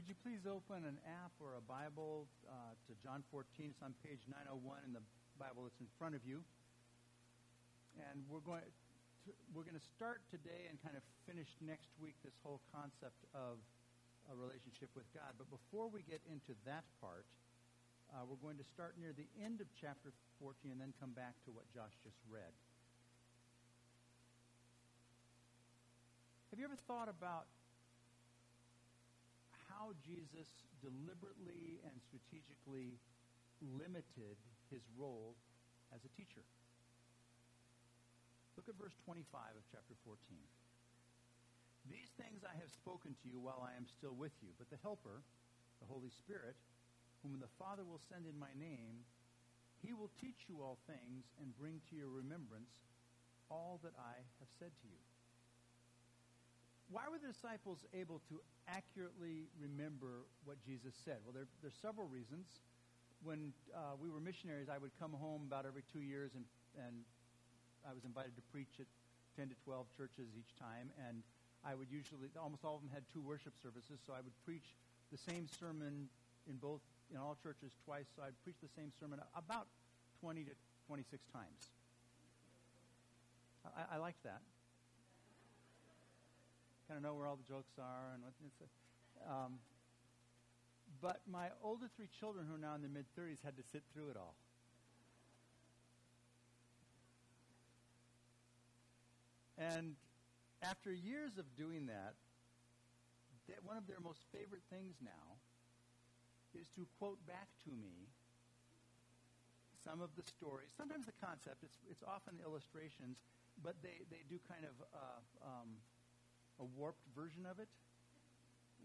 Would you please open an app or a Bible uh, to John 14? It's on page 901 in the Bible that's in front of you. And we're going to, we're going to start today and kind of finish next week this whole concept of a relationship with God. But before we get into that part, uh, we're going to start near the end of chapter 14 and then come back to what Josh just read. Have you ever thought about how Jesus deliberately and strategically limited his role as a teacher? Look at verse 25 of chapter 14. These things I have spoken to you while I am still with you, but the Helper, the Holy Spirit, whom the Father will send in my name, he will teach you all things and bring to your remembrance all that I have said to you why were the disciples able to accurately remember what Jesus said? Well, there, there's several reasons. When uh, we were missionaries, I would come home about every two years, and, and I was invited to preach at 10 to 12 churches each time, and I would usually, almost all of them had two worship services, so I would preach the same sermon in both, in all churches twice, so I'd preach the same sermon about 20 to 26 times. I, I liked that kind of know where all the jokes are and what it's. Um, but my older three children, who are now in their mid 30s, had to sit through it all. And after years of doing that, one of their most favorite things now is to quote back to me some of the stories, sometimes the concept, it's, it's often the illustrations, but they, they do kind of uh, um, a warped version of it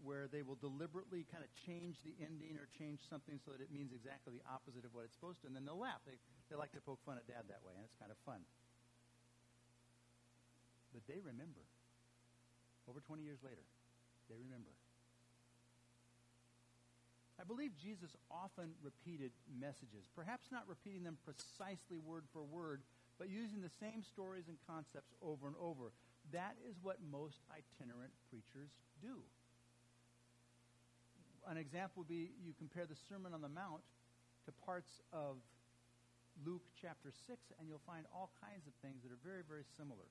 where they will deliberately kind of change the ending or change something so that it means exactly the opposite of what it's supposed to, and then they'll laugh. They, they like to poke fun at dad that way, and it's kind of fun. But they remember. Over 20 years later, they remember. I believe Jesus often repeated messages, perhaps not repeating them precisely word for word, but using the same stories and concepts over and over. That is what most itinerant preachers do. An example would be you compare the Sermon on the Mount to parts of Luke chapter 6, and you'll find all kinds of things that are very, very similar.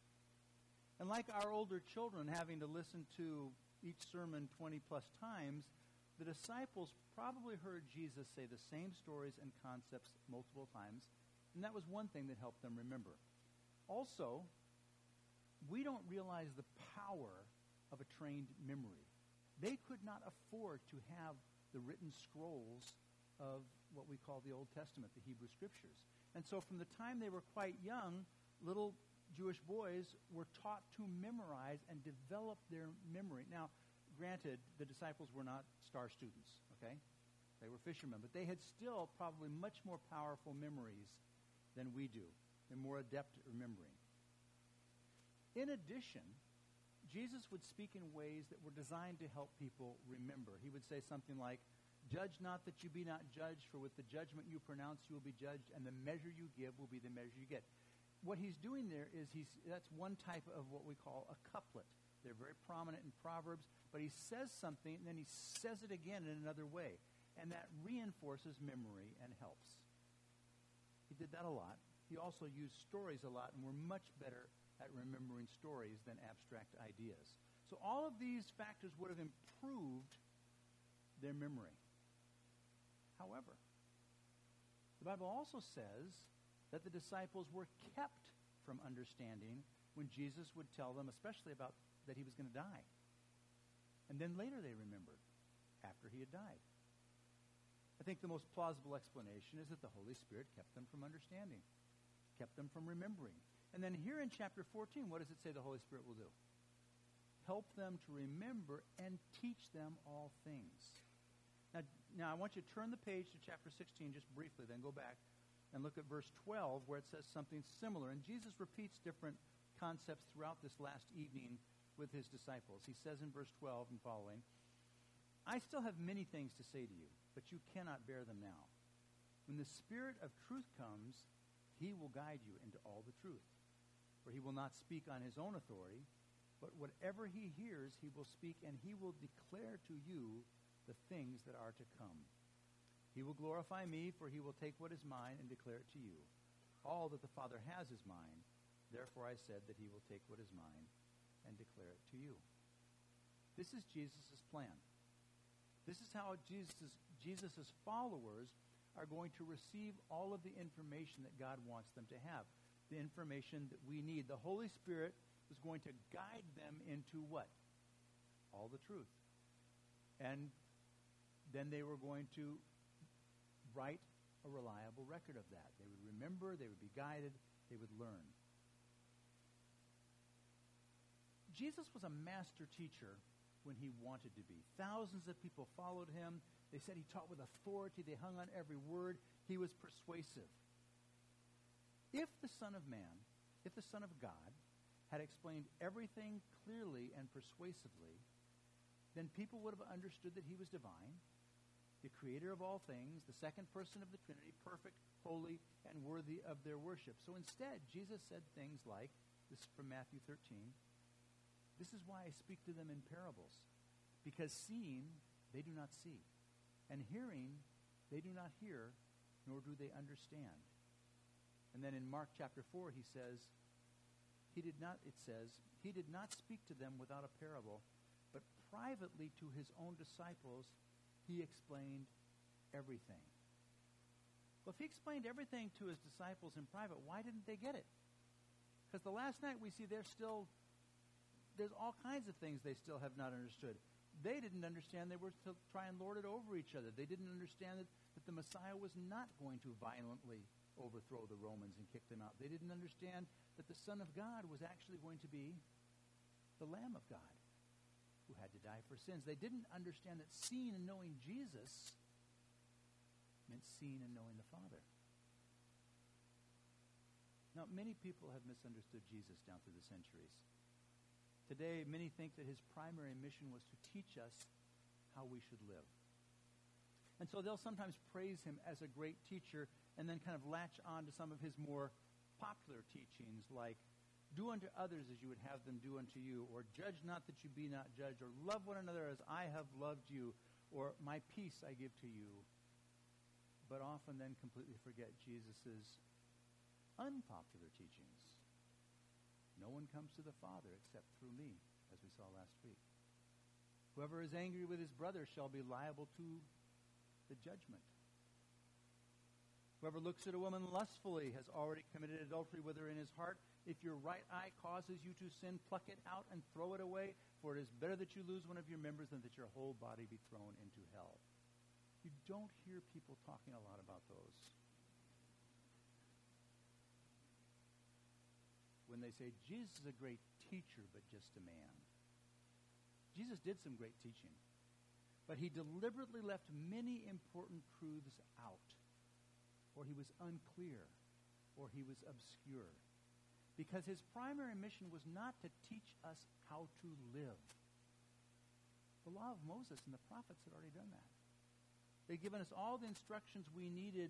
And like our older children having to listen to each sermon 20 plus times, the disciples probably heard Jesus say the same stories and concepts multiple times, and that was one thing that helped them remember. Also, we don't realize the power of a trained memory. They could not afford to have the written scrolls of what we call the Old Testament, the Hebrew Scriptures. And so from the time they were quite young, little Jewish boys were taught to memorize and develop their memory. Now, granted, the disciples were not star students, okay? They were fishermen, but they had still probably much more powerful memories than we do. They're more adept at remembering. In addition, Jesus would speak in ways that were designed to help people remember. He would say something like, Judge not that you be not judged, for with the judgment you pronounce you will be judged, and the measure you give will be the measure you get. What he's doing there is he's that's one type of what we call a couplet. They're very prominent in Proverbs, but he says something and then he says it again in another way. And that reinforces memory and helps. He did that a lot. He also used stories a lot, and we're much better at remembering stories than abstract ideas. So all of these factors would have improved their memory. However, the Bible also says that the disciples were kept from understanding when Jesus would tell them, especially about that he was going to die. And then later they remembered, after he had died. I think the most plausible explanation is that the Holy Spirit kept them from understanding, kept them from remembering, and then here in chapter 14, what does it say the Holy Spirit will do? Help them to remember and teach them all things. Now, now I want you to turn the page to chapter 16 just briefly, then go back and look at verse 12 where it says something similar. And Jesus repeats different concepts throughout this last evening with his disciples. He says in verse 12 and following, I still have many things to say to you, but you cannot bear them now. When the Spirit of truth comes, he will guide you into all the truth. For he will not speak on his own authority, but whatever he hears, he will speak, and he will declare to you the things that are to come. He will glorify me, for he will take what is mine and declare it to you. All that the Father has is mine. Therefore I said that he will take what is mine and declare it to you. This is Jesus' plan. This is how Jesus' Jesus' followers are going to receive all of the information that God wants them to have, the information that we need. The Holy Spirit is going to guide them into what? All the truth. And then they were going to write a reliable record of that. They would remember, they would be guided, they would learn. Jesus was a master teacher when he wanted to be. Thousands of people followed him. They said he taught with authority. They hung on every word. He was persuasive. If the Son of Man, if the Son of God, had explained everything clearly and persuasively, then people would have understood that he was divine, the creator of all things, the second person of the Trinity, perfect, holy, and worthy of their worship. So instead, Jesus said things like, this is from Matthew 13, this is why I speak to them in parables, because seeing they do not see, and hearing they do not hear, nor do they understand. And then in Mark chapter 4, he says, he did not, it says, he did not speak to them without a parable, but privately to his own disciples, he explained everything. Well, if he explained everything to his disciples in private, why didn't they get it? Because the last night we see they're still there's all kinds of things they still have not understood. They didn't understand they were to try and lord it over each other. They didn't understand that, that the Messiah was not going to violently overthrow the Romans and kick them out. They didn't understand that the Son of God was actually going to be the Lamb of God who had to die for sins. They didn't understand that seeing and knowing Jesus meant seeing and knowing the Father. Now, many people have misunderstood Jesus down through the centuries. Today, many think that his primary mission was to teach us how we should live. And so they'll sometimes praise him as a great teacher and then kind of latch on to some of his more popular teachings like do unto others as you would have them do unto you, or judge not that you be not judged, or love one another as I have loved you, or my peace I give to you. But often then completely forget Jesus' unpopular teachings. No one comes to the Father except through me, as we saw last week. Whoever is angry with his brother shall be liable to the judgment. Whoever looks at a woman lustfully has already committed adultery with her in his heart. If your right eye causes you to sin, pluck it out and throw it away, for it is better that you lose one of your members than that your whole body be thrown into hell. You don't hear people talking a lot about those. when they say Jesus is a great teacher, but just a man. Jesus did some great teaching, but he deliberately left many important truths out, or he was unclear, or he was obscure, because his primary mission was not to teach us how to live. The law of Moses and the prophets had already done that. They'd given us all the instructions we needed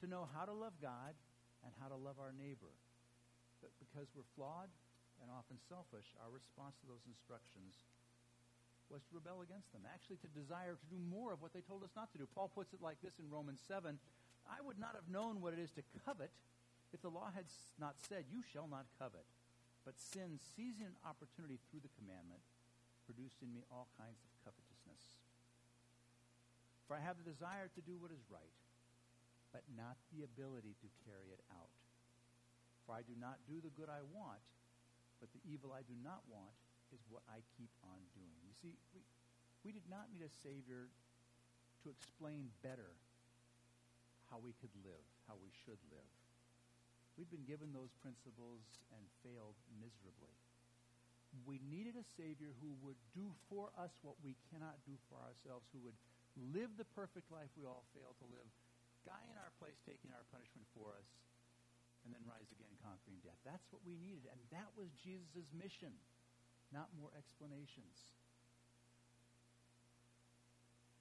to know how to love God and how to love our neighbor. But because we're flawed and often selfish, our response to those instructions was to rebel against them, actually to desire to do more of what they told us not to do. Paul puts it like this in Romans 7 I would not have known what it is to covet if the law had not said, You shall not covet. But sin, seizing an opportunity through the commandment, produced in me all kinds of covetousness. For I have the desire to do what is right, but not the ability to carry it out. For I do not do the good I want, but the evil I do not want is what I keep on doing. You see, we, we did not need a Savior to explain better how we could live, how we should live. We've been given those principles and failed miserably. We needed a Savior who would do for us what we cannot do for ourselves, who would live the perfect life we all fail to live, die in our place, taking our punishment for us, and then rise again conquering death. That's what we needed. And that was Jesus' mission, not more explanations.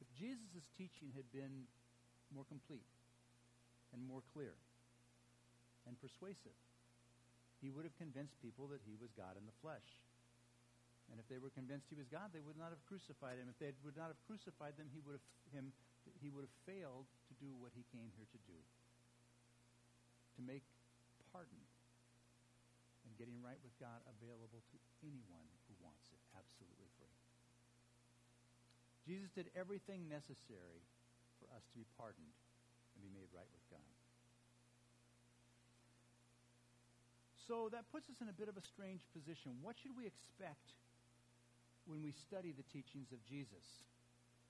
If Jesus' teaching had been more complete and more clear and persuasive, he would have convinced people that he was God in the flesh. And if they were convinced he was God, they would not have crucified him. If they would not have crucified them, he would have, him, he would have failed to do what he came here to do to make pardon and getting right with God available to anyone who wants it, absolutely free. Jesus did everything necessary for us to be pardoned and be made right with God. So that puts us in a bit of a strange position. What should we expect when we study the teachings of Jesus?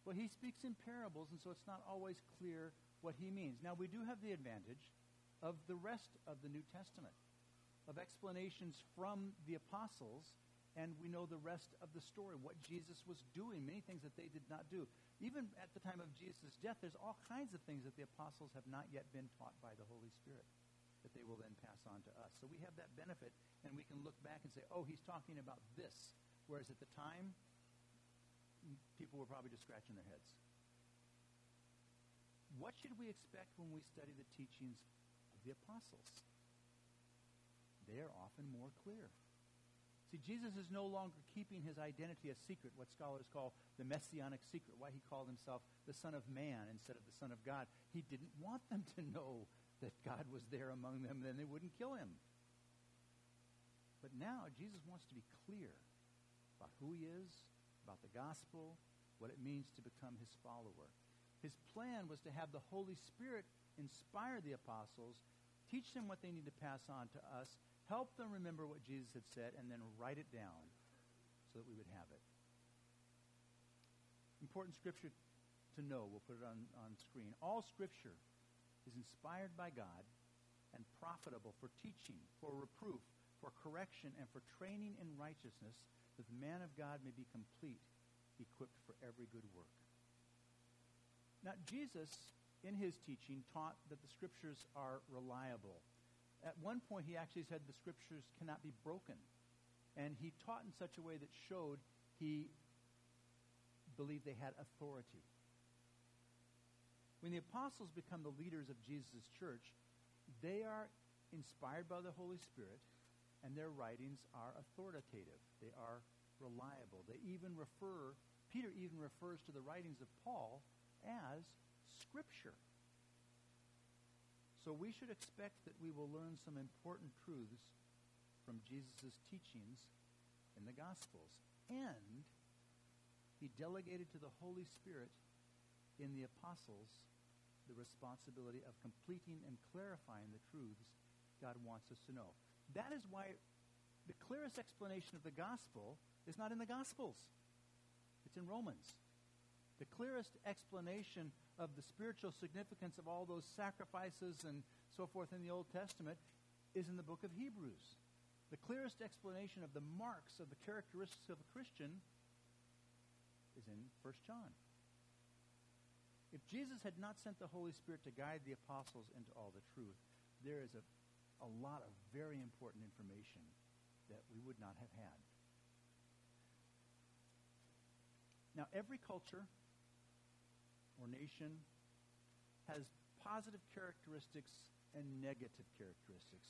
Well, he speaks in parables, and so it's not always clear what he means. Now, we do have the advantage of the rest of the New Testament, of explanations from the apostles, and we know the rest of the story, what Jesus was doing, many things that they did not do. Even at the time of Jesus' death, there's all kinds of things that the apostles have not yet been taught by the Holy Spirit that they will then pass on to us. So we have that benefit, and we can look back and say, oh, he's talking about this. Whereas at the time, people were probably just scratching their heads. What should we expect when we study the teachings of the apostles? They are often more clear. See, Jesus is no longer keeping his identity a secret, what scholars call the messianic secret, why he called himself the Son of Man instead of the Son of God. He didn't want them to know that God was there among them, then they wouldn't kill him. But now Jesus wants to be clear about who he is, about the gospel, what it means to become his follower. His plan was to have the Holy Spirit inspire the apostles, teach them what they need to pass on to us, help them remember what Jesus had said, and then write it down so that we would have it. Important scripture to know. We'll put it on, on screen. All scripture is inspired by God and profitable for teaching, for reproof, for correction, and for training in righteousness, that the man of God may be complete, equipped for every good work. Now, Jesus, in his teaching, taught that the scriptures are reliable at one point, he actually said the scriptures cannot be broken. And he taught in such a way that showed he believed they had authority. When the apostles become the leaders of Jesus' church, they are inspired by the Holy Spirit, and their writings are authoritative. They are reliable. They even refer, Peter even refers to the writings of Paul as Scripture. So we should expect that we will learn some important truths from Jesus' teachings in the Gospels. And he delegated to the Holy Spirit in the apostles the responsibility of completing and clarifying the truths God wants us to know. That is why the clearest explanation of the gospel is not in the Gospels. It's in Romans. The clearest explanation of the spiritual significance of all those sacrifices and so forth in the Old Testament is in the book of Hebrews. The clearest explanation of the marks of the characteristics of a Christian is in 1 John. If Jesus had not sent the Holy Spirit to guide the apostles into all the truth, there is a, a lot of very important information that we would not have had. Now, every culture or nation has positive characteristics and negative characteristics.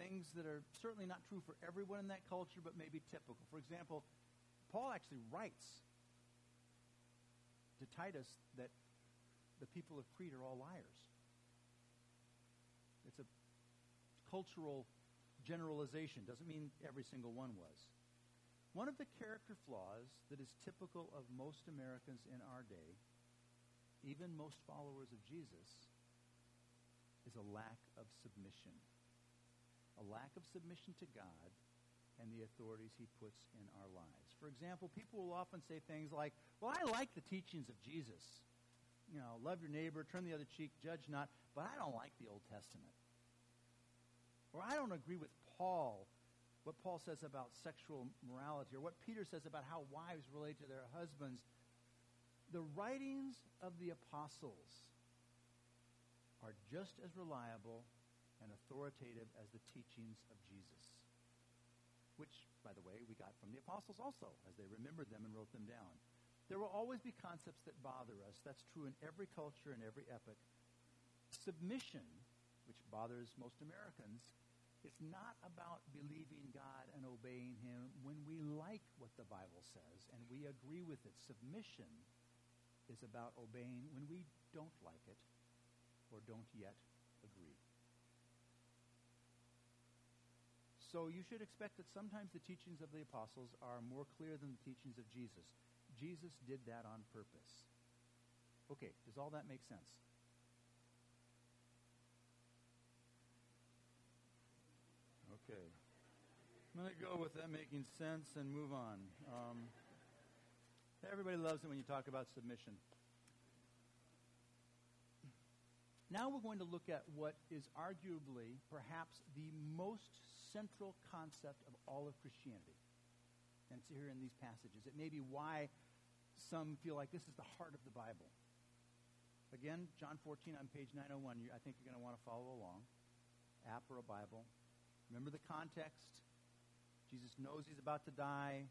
Things that are certainly not true for everyone in that culture, but maybe typical. For example, Paul actually writes to Titus that the people of Crete are all liars. It's a cultural generalization. Doesn't mean every single one was. One of the character flaws that is typical of most Americans in our day even most followers of Jesus, is a lack of submission. A lack of submission to God and the authorities he puts in our lives. For example, people will often say things like, Well, I like the teachings of Jesus. You know, love your neighbor, turn the other cheek, judge not, but I don't like the Old Testament. Or I don't agree with Paul, what Paul says about sexual morality, or what Peter says about how wives relate to their husbands the writings of the apostles are just as reliable and authoritative as the teachings of Jesus, which, by the way, we got from the apostles also, as they remembered them and wrote them down. There will always be concepts that bother us. That's true in every culture and every epoch. Submission, which bothers most Americans, It's not about believing God and obeying Him when we like what the Bible says and we agree with it. Submission is about obeying when we don't like it or don't yet agree. So you should expect that sometimes the teachings of the apostles are more clear than the teachings of Jesus. Jesus did that on purpose. Okay, does all that make sense? Okay. I'm going to go with that making sense and move on. Um, everybody loves it when you talk about submission. Now we're going to look at what is arguably, perhaps, the most central concept of all of Christianity. And it's here in these passages. It may be why some feel like this is the heart of the Bible. Again, John 14 on page 901. I think you're going to want to follow along. App or a Bible. Remember the context. Jesus knows he's about to die.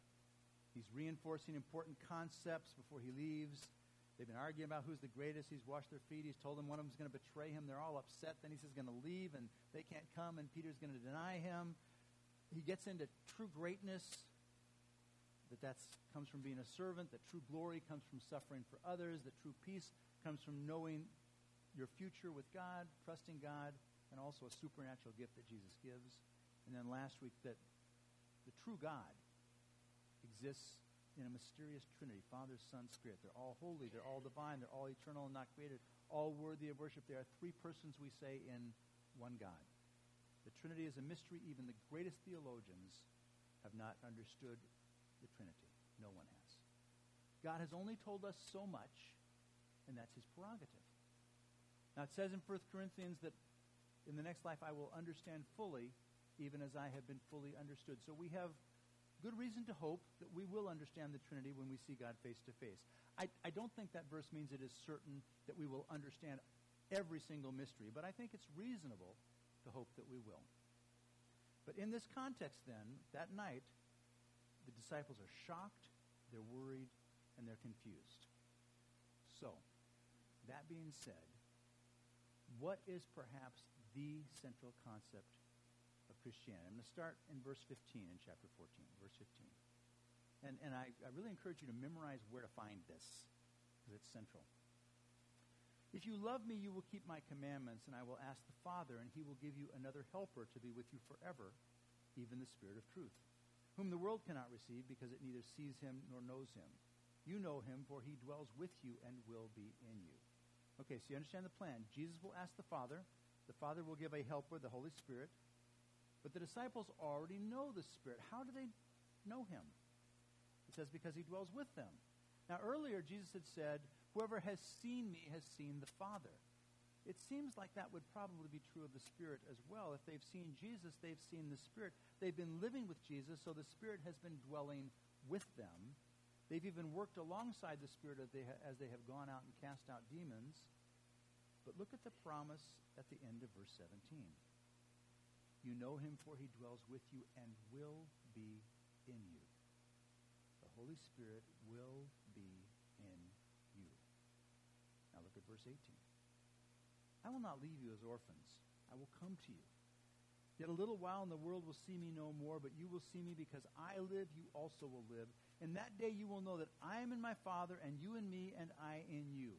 He's reinforcing important concepts before he leaves. They've been arguing about who's the greatest. He's washed their feet. He's told them one of them's going to betray him. They're all upset. Then he says he's going to leave, and they can't come, and Peter's going to deny him. He gets into true greatness, that that comes from being a servant, that true glory comes from suffering for others, that true peace comes from knowing your future with God, trusting God, and also a supernatural gift that Jesus gives. And then last week, that the true God exists in a mysterious Trinity Father, Son, Spirit. They're all holy, they're all divine, they're all eternal and not created, all worthy of worship. There are three persons, we say, in one God. The Trinity is a mystery. Even the greatest theologians have not understood the Trinity. No one has. God has only told us so much, and that's his prerogative. Now, it says in 1 Corinthians that in the next life I will understand fully even as I have been fully understood. So we have good reason to hope that we will understand the Trinity when we see God face to face. I, I don't think that verse means it is certain that we will understand every single mystery, but I think it's reasonable to hope that we will. But in this context, then, that night, the disciples are shocked, they're worried, and they're confused. So, that being said, what is perhaps the central concept Christianity. I'm going to start in verse 15 in chapter 14, verse 15. And, and I, I really encourage you to memorize where to find this, because it's central. If you love me, you will keep my commandments, and I will ask the Father, and he will give you another helper to be with you forever, even the Spirit of truth, whom the world cannot receive because it neither sees him nor knows him. You know him, for he dwells with you and will be in you. Okay, so you understand the plan. Jesus will ask the Father. The Father will give a helper, the Holy Spirit. But the disciples already know the Spirit. How do they know him? It says, because he dwells with them. Now, earlier, Jesus had said, Whoever has seen me has seen the Father. It seems like that would probably be true of the Spirit as well. If they've seen Jesus, they've seen the Spirit. They've been living with Jesus, so the Spirit has been dwelling with them. They've even worked alongside the Spirit as they, ha- as they have gone out and cast out demons. But look at the promise at the end of verse 17. You know him, for he dwells with you and will be in you. The Holy Spirit will be in you. Now look at verse 18. I will not leave you as orphans. I will come to you. Yet a little while, and the world will see me no more, but you will see me because I live, you also will live. In that day you will know that I am in my Father, and you in me, and I in you.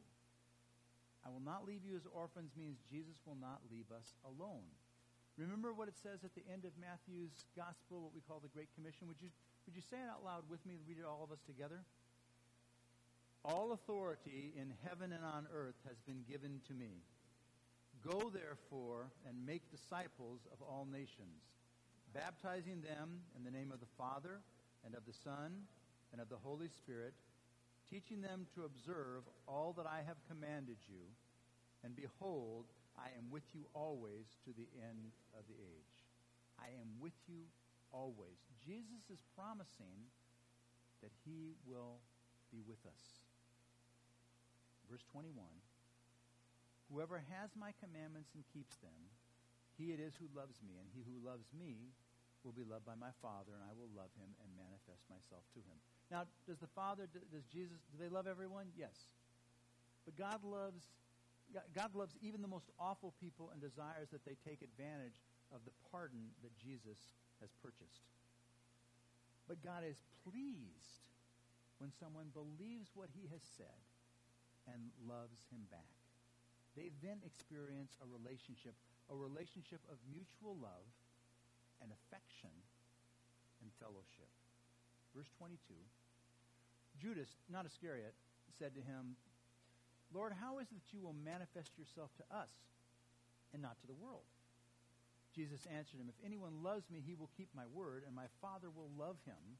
I will not leave you as orphans means Jesus will not leave us alone. Remember what it says at the end of Matthew's gospel, what we call the Great Commission? Would you, would you say it out loud with me? Read it all of us together. All authority in heaven and on earth has been given to me. Go, therefore, and make disciples of all nations, baptizing them in the name of the Father, and of the Son, and of the Holy Spirit, teaching them to observe all that I have commanded you. And behold, I am with you always to the end of the age. I am with you always. Jesus is promising that he will be with us. Verse 21 Whoever has my commandments and keeps them, he it is who loves me, and he who loves me will be loved by my Father, and I will love him and manifest myself to him. Now, does the Father, does Jesus, do they love everyone? Yes. But God loves God loves even the most awful people and desires that they take advantage of the pardon that Jesus has purchased. But God is pleased when someone believes what he has said and loves him back. They then experience a relationship, a relationship of mutual love and affection and fellowship. Verse 22 Judas, not Iscariot, said to him, Lord, how is it that you will manifest yourself to us and not to the world? Jesus answered him, If anyone loves me, he will keep my word, and my Father will love him,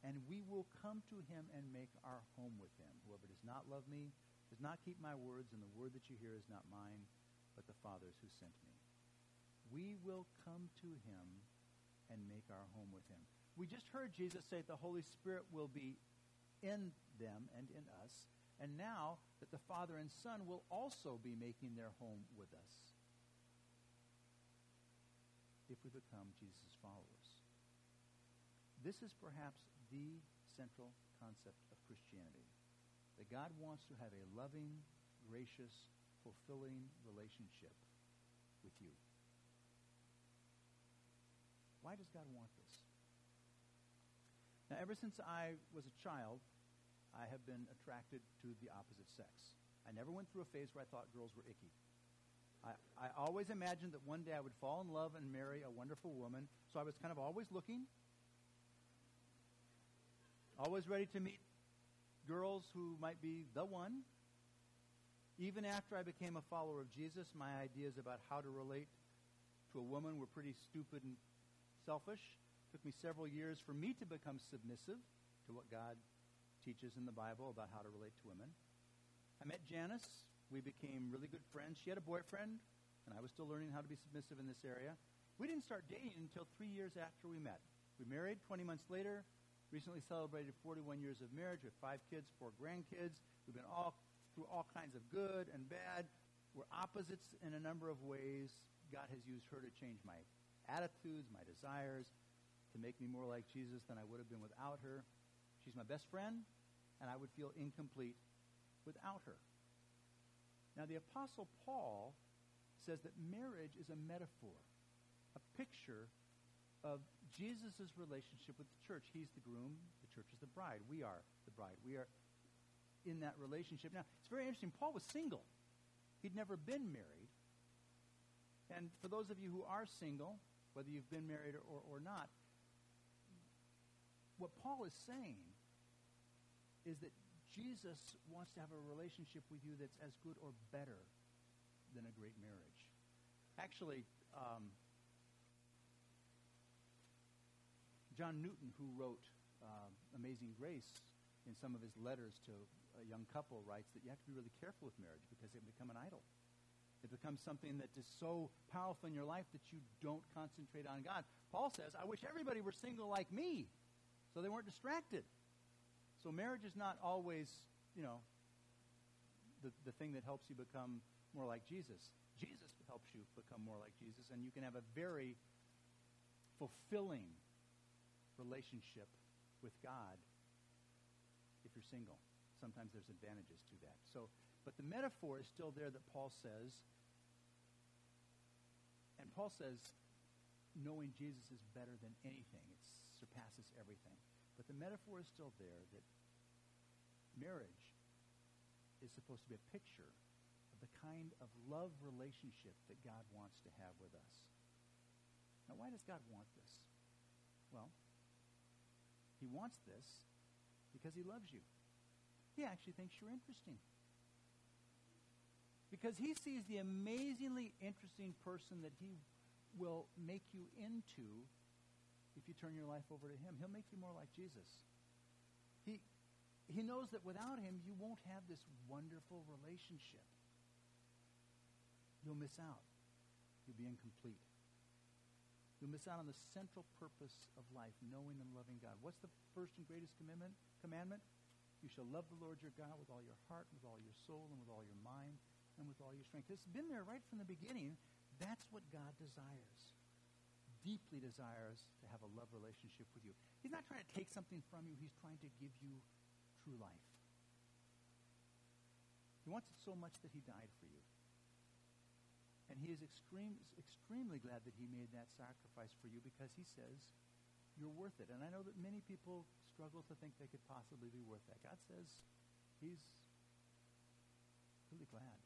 and we will come to him and make our home with him. Whoever does not love me does not keep my words, and the word that you hear is not mine, but the Father's who sent me. We will come to him and make our home with him. We just heard Jesus say the Holy Spirit will be in them and in us, and now that the Father and Son will also be making their home with us if we become Jesus' followers. This is perhaps the central concept of Christianity that God wants to have a loving, gracious, fulfilling relationship with you. Why does God want this? Now, ever since I was a child, I have been attracted to the opposite sex. I never went through a phase where I thought girls were icky. I, I always imagined that one day I would fall in love and marry a wonderful woman, so I was kind of always looking, always ready to meet girls who might be the one. Even after I became a follower of Jesus, my ideas about how to relate to a woman were pretty stupid and selfish. It took me several years for me to become submissive to what God teaches in the Bible about how to relate to women. I met Janice we became really good friends. She had a boyfriend, and I was still learning how to be submissive in this area. We didn't start dating until three years after we met. We married 20 months later, recently celebrated 41 years of marriage with five kids, four grandkids. We've been all through all kinds of good and bad. We're opposites in a number of ways. God has used her to change my attitudes, my desires, to make me more like Jesus than I would have been without her. She's my best friend, and I would feel incomplete without her. Now, the Apostle Paul says that marriage is a metaphor, a picture of Jesus' relationship with the church. He's the groom, the church is the bride. We are the bride. We are in that relationship. Now, it's very interesting. Paul was single, he'd never been married. And for those of you who are single, whether you've been married or, or not, what Paul is saying is that Jesus wants to have a relationship with you that's as good or better than a great marriage. Actually, um, John Newton, who wrote uh, Amazing Grace, in some of his letters to a young couple, writes that you have to be really careful with marriage because it can become an idol. It becomes something that is so powerful in your life that you don't concentrate on God. Paul says, I wish everybody were single like me so they weren't distracted. So marriage is not always, you know, the, the thing that helps you become more like Jesus. Jesus helps you become more like Jesus, and you can have a very fulfilling relationship with God if you're single. Sometimes there's advantages to that. So, but the metaphor is still there that Paul says, and Paul says, knowing Jesus is better than anything. It surpasses everything. But the metaphor is still there that marriage is supposed to be a picture of the kind of love relationship that God wants to have with us. Now, why does God want this? Well, he wants this because he loves you. He actually thinks you're interesting. Because he sees the amazingly interesting person that he will make you into if you turn your life over to Him. He'll make you more like Jesus. He, he knows that without Him, you won't have this wonderful relationship. You'll miss out. You'll be incomplete. You'll miss out on the central purpose of life, knowing and loving God. What's the first and greatest commandment? Commandment? You shall love the Lord your God with all your heart, with all your soul, and with all your mind, and with all your strength. It's been there right from the beginning. That's what God desires deeply desires to have a love relationship with you. He's not trying to take something from you, he's trying to give you true life. He wants it so much that he died for you. And he is extreme, extremely glad that he made that sacrifice for you because he says you're worth it. And I know that many people struggle to think they could possibly be worth that. God says he's really glad.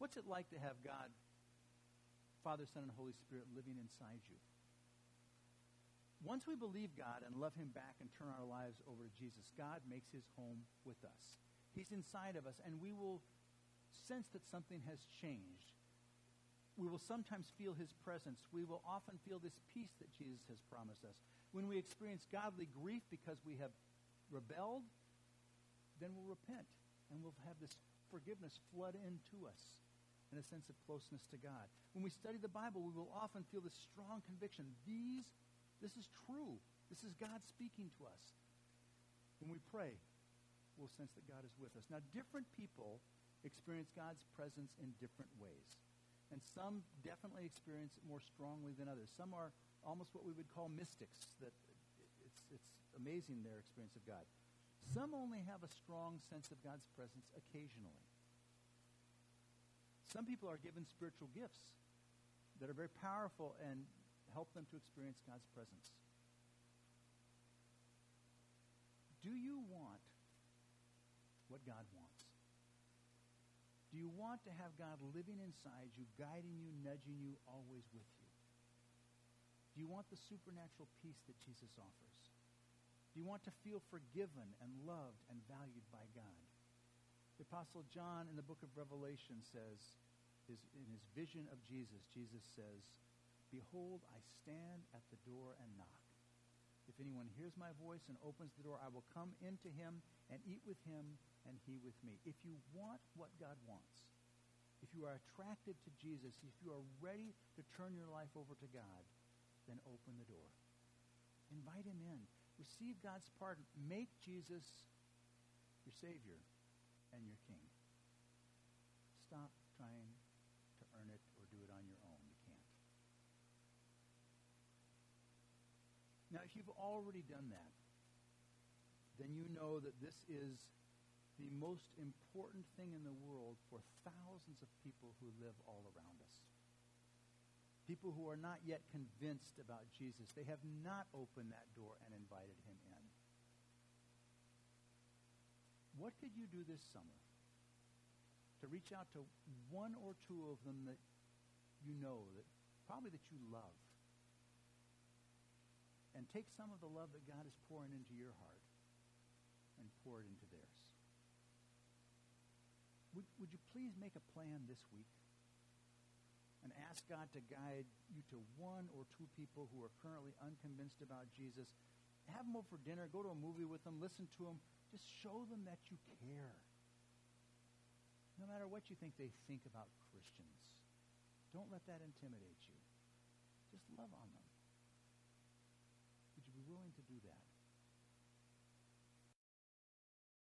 What's it like to have God, Father, Son, and Holy Spirit living inside you? Once we believe God and love him back and turn our lives over to Jesus, God makes his home with us. He's inside of us, and we will sense that something has changed. We will sometimes feel his presence. We will often feel this peace that Jesus has promised us. When we experience godly grief because we have rebelled, then we'll repent and we'll have this forgiveness flood into us and a sense of closeness to God. When we study the Bible, we will often feel this strong conviction. These this is true. This is God speaking to us. When we pray, we'll sense that God is with us. Now, different people experience God's presence in different ways. And some definitely experience it more strongly than others. Some are almost what we would call mystics, that it's, it's amazing their experience of God. Some only have a strong sense of God's presence occasionally. Some people are given spiritual gifts that are very powerful and help them to experience God's presence. Do you want what God wants? Do you want to have God living inside you, guiding you, nudging you, always with you? Do you want the supernatural peace that Jesus offers? Do you want to feel forgiven and loved and valued by God? The Apostle John in the book of Revelation says, in his vision of Jesus, Jesus says, Behold, I stand at the door and knock. If anyone hears my voice and opens the door, I will come into him and eat with him and he with me. If you want what God wants, if you are attracted to Jesus, if you are ready to turn your life over to God, then open the door. Invite him in. Receive God's pardon. Make Jesus your Savior and your King. Stop trying to earn it or do it on your own. You can't. Now, if you've already done that, then you know that this is the most important thing in the world for thousands of people who live all around us. People who are not yet convinced about Jesus. They have not opened that door and invited him in. What could you do this summer to reach out to one or two of them that you know, that probably that you love, and take some of the love that God is pouring into your heart and pour it into theirs. Would, would you please make a plan this week and ask God to guide you to one or two people who are currently unconvinced about Jesus? Have them over for dinner, go to a movie with them, listen to them. Just show them that you care. No matter what you think they think about Christians, don't let that intimidate you. Just love on them